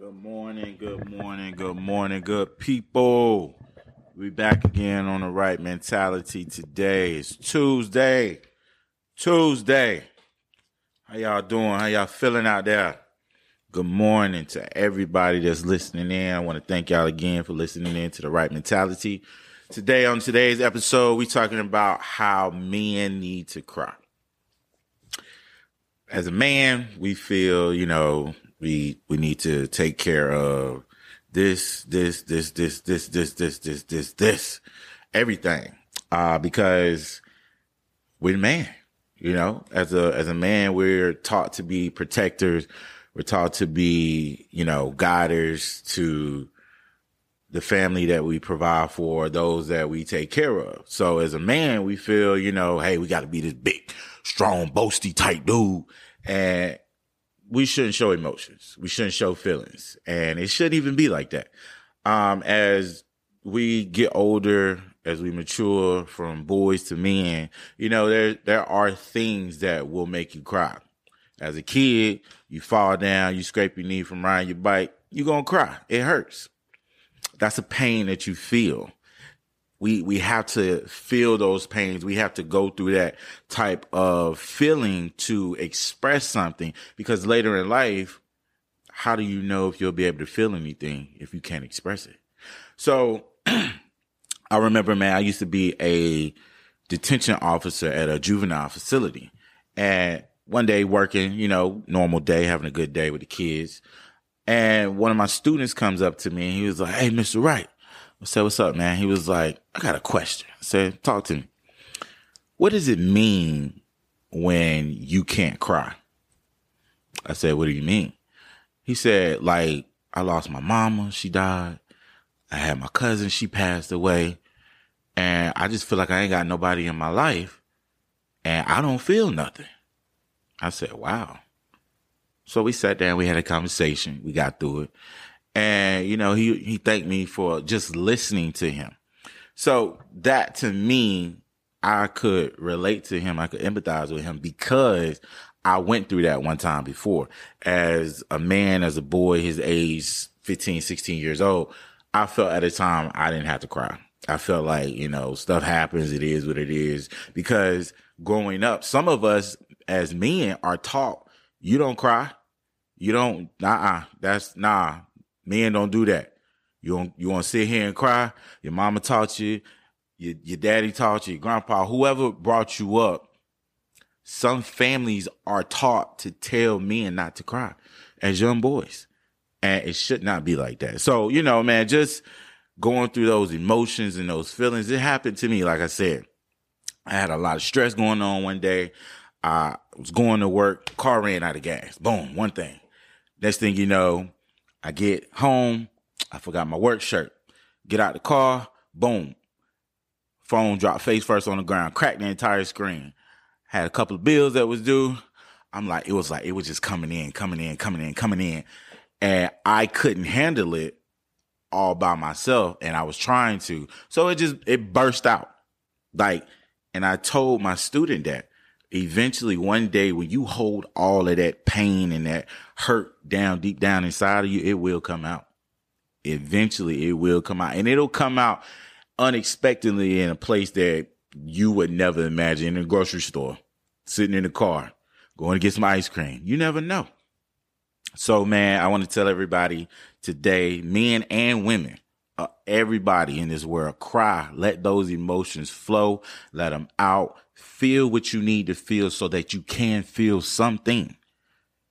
Good morning, good morning, good morning, good people. We back again on the right mentality today. It's Tuesday. Tuesday. How y'all doing? How y'all feeling out there? Good morning to everybody that's listening in. I want to thank y'all again for listening in to the right mentality. Today on today's episode, we talking about how men need to cry. As a man, we feel, you know, we we need to take care of this, this, this, this, this, this, this, this, this, this, everything. Uh, because we're man, you know, as a, as a man, we're taught to be protectors. We're taught to be, you know, guiders to the family that we provide for, those that we take care of. So as a man, we feel, you know, hey, we got to be this big, strong, boasty type dude. And we shouldn't show emotions. We shouldn't show feelings. And it shouldn't even be like that. Um, as we get older, as we mature from boys to men, you know, there, there are things that will make you cry. As a kid, you fall down, you scrape your knee from riding your bike, you're to cry. It hurts. That's a pain that you feel we we have to feel those pains. We have to go through that type of feeling to express something because later in life, how do you know if you'll be able to feel anything if you can't express it? So I remember, man, I used to be a detention officer at a juvenile facility and one day working, you know, normal day, having a good day with the kids. And one of my students comes up to me and he was like, Hey, Mr. Wright, I said, what's up, man? He was like, I got a question. I said, talk to me. What does it mean when you can't cry? I said, what do you mean? He said, like, I lost my mama. She died. I had my cousin. She passed away. And I just feel like I ain't got nobody in my life and I don't feel nothing. I said, wow. So we sat down, we had a conversation, we got through it. And, you know, he, he thanked me for just listening to him. So that to me, I could relate to him. I could empathize with him because I went through that one time before as a man, as a boy, his age 15, 16 years old. I felt at a time I didn't have to cry. I felt like, you know, stuff happens. It is what it is because growing up, some of us as men are taught you don't cry. You don't, nah, that's nah, Men don't do that. You don't, you want to sit here and cry. Your mama taught you, your, your daddy taught you, your grandpa, whoever brought you up. Some families are taught to tell men not to cry as young boys. And it should not be like that. So, you know, man, just going through those emotions and those feelings. It happened to me, like I said. I had a lot of stress going on one day. I was going to work, car ran out of gas. Boom, one thing. Next thing you know, I get home, I forgot my work shirt. Get out the car, boom. Phone dropped face first on the ground, cracked the entire screen. Had a couple of bills that was due. I'm like, it was like, it was just coming in, coming in, coming in, coming in. And I couldn't handle it all by myself. And I was trying to. So it just, it burst out. Like, and I told my student that eventually one day when you hold all of that pain and that hurt down deep down inside of you, it will come out. Eventually it will come out and it'll come out unexpectedly in a place that you would never imagine in a grocery store, sitting in the car, going to get some ice cream. You never know. So man, I want to tell everybody today, men and women, uh, everybody in this world. Cry. Let those emotions flow. Let them out. Feel what you need to feel so that you can feel something.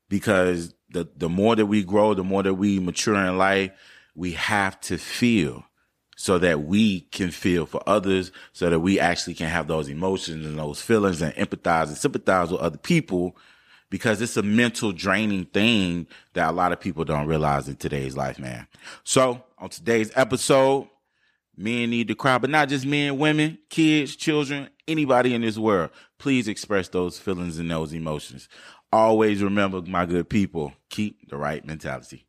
Because the the more that we grow the more that we mature in life we have to feel so that we can feel for others so that we actually can have those emotions and those feelings and empathize and sympathize with other people because it's a mental draining thing that a lot of people don't realize in today's life, man. So on today's episode, men need to cry, but not just men, women, kids, children, anybody in this world. Please express those feelings and those emotions. Always remember, my good people, keep the right mentality.